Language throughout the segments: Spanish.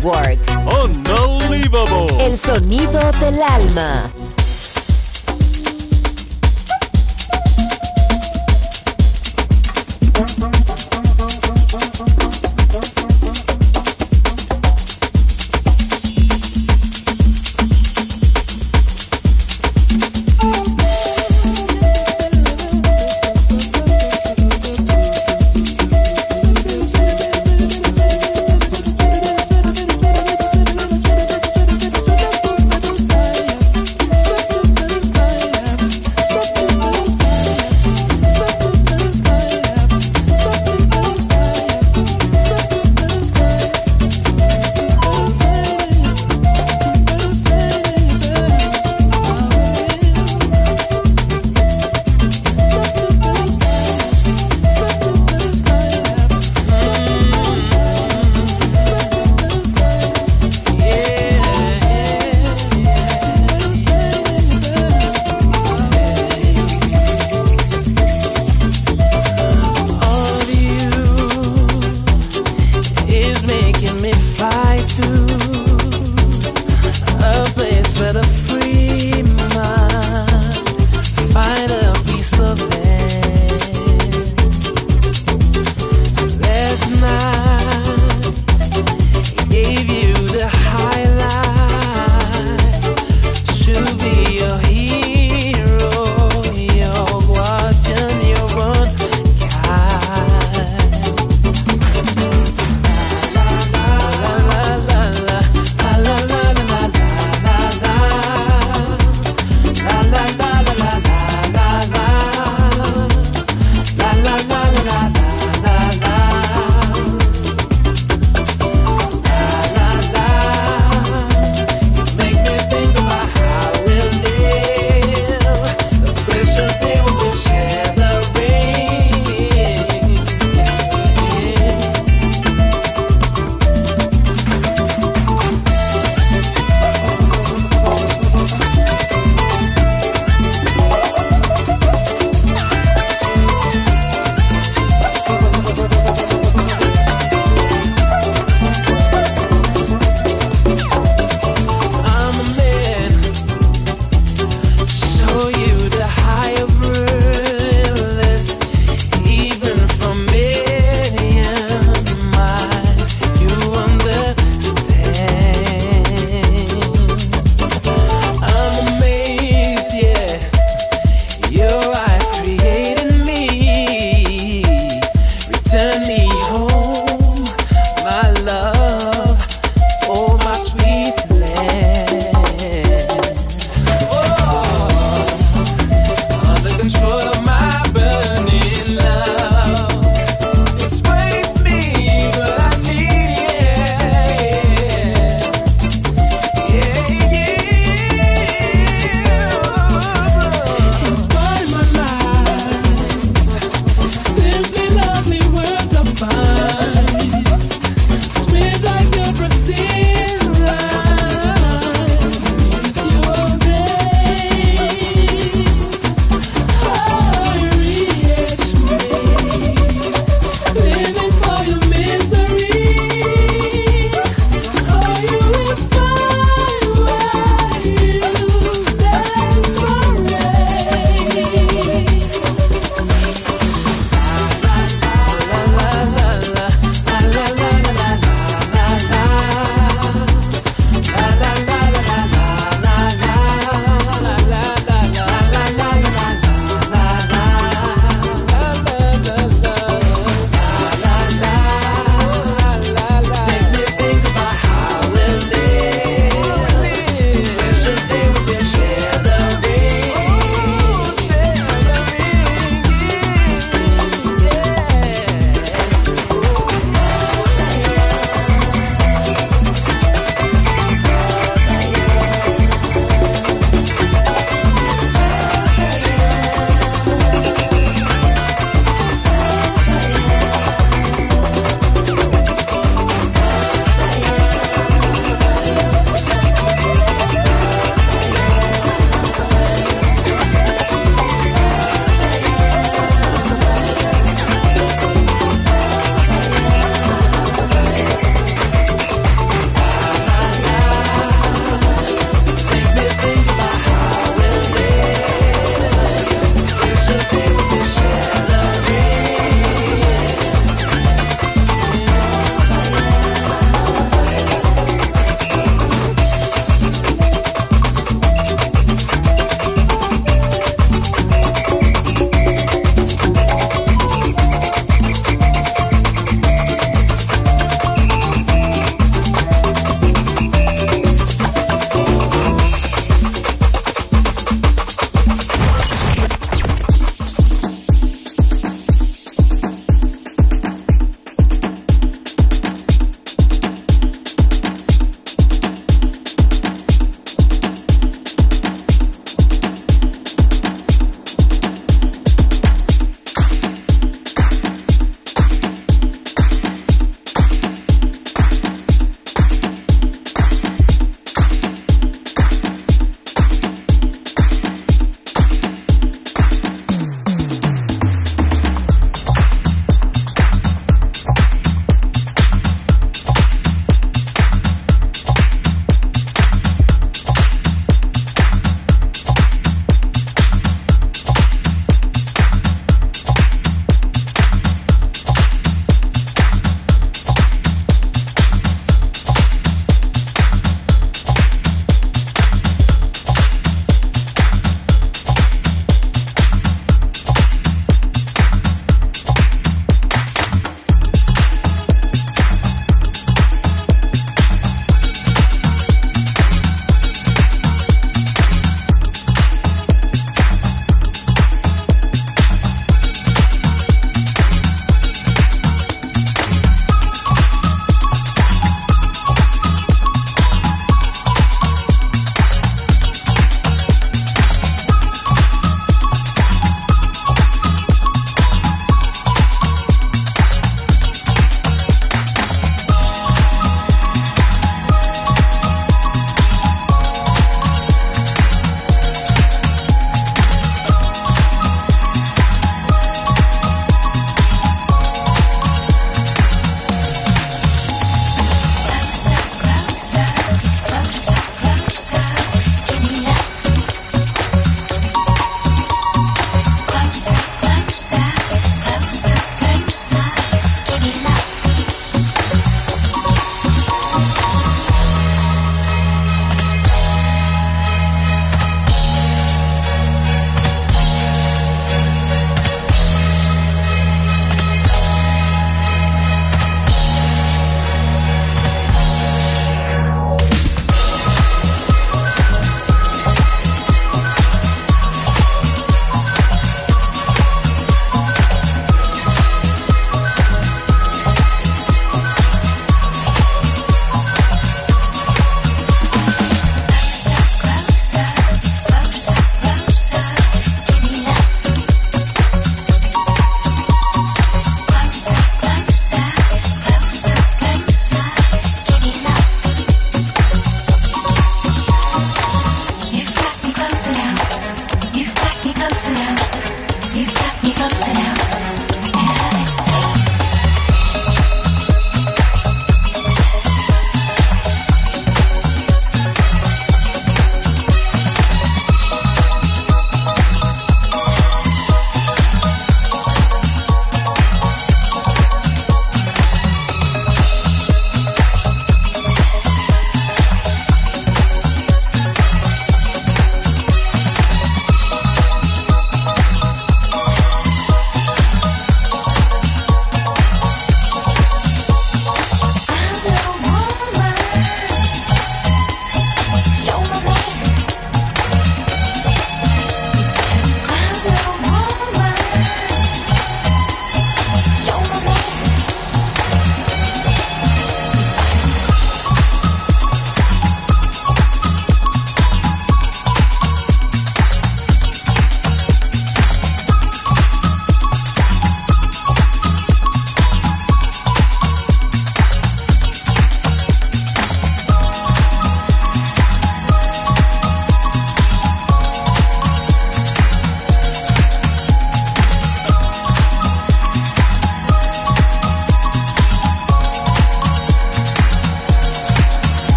Network. Unbelievable. El sonido del alma.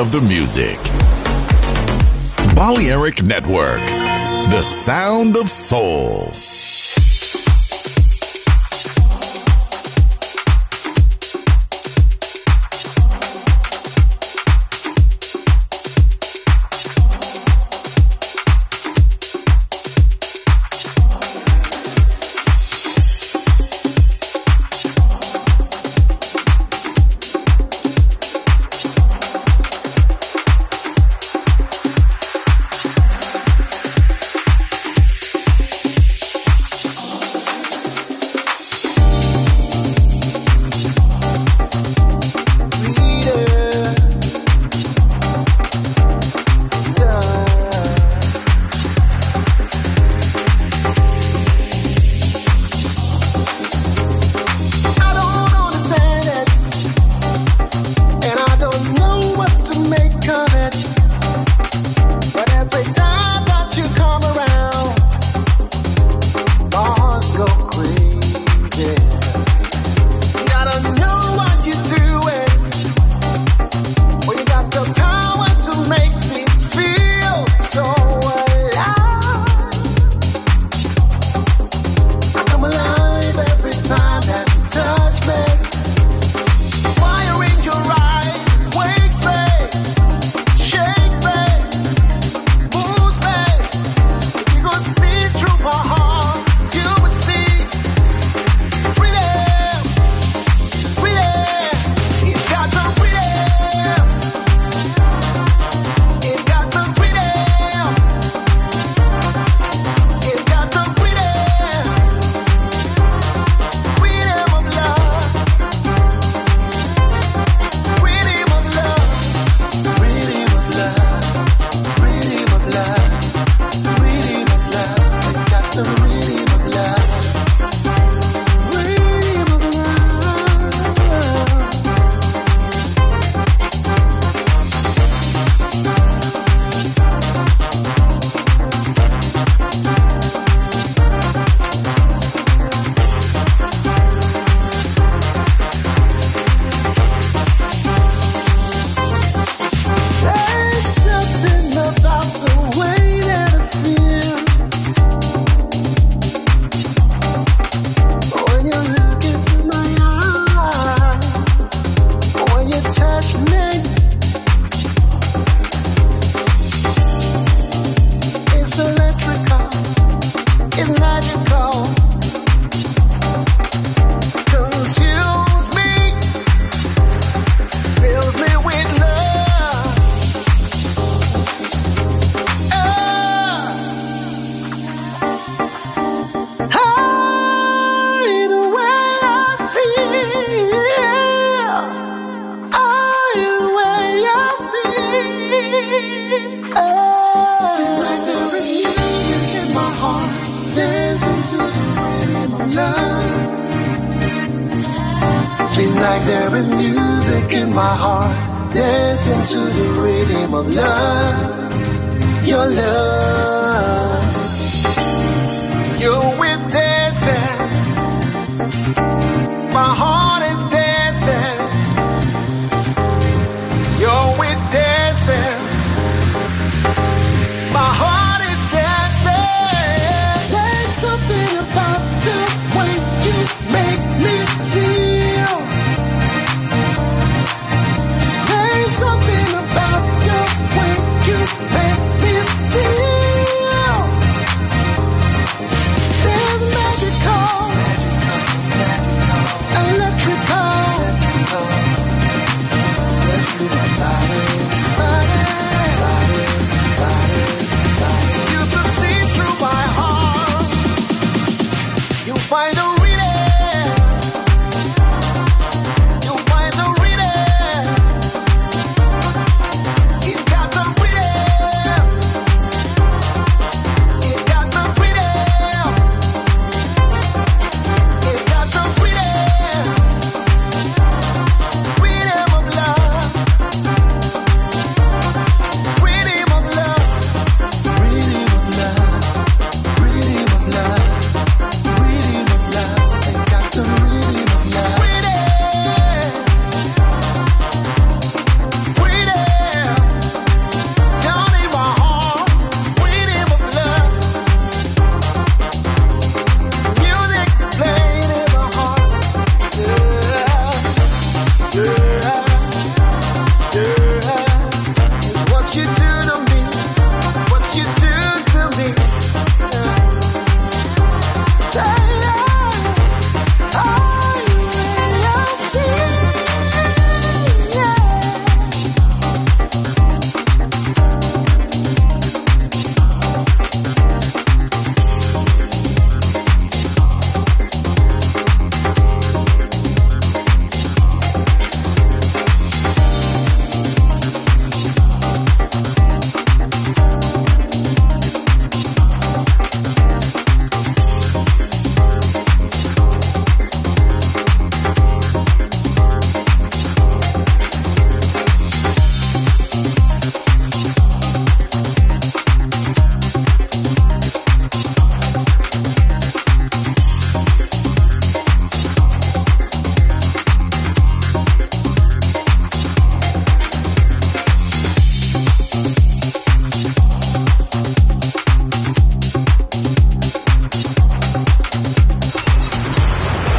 Of the music. Balearic Network, the sound of soul.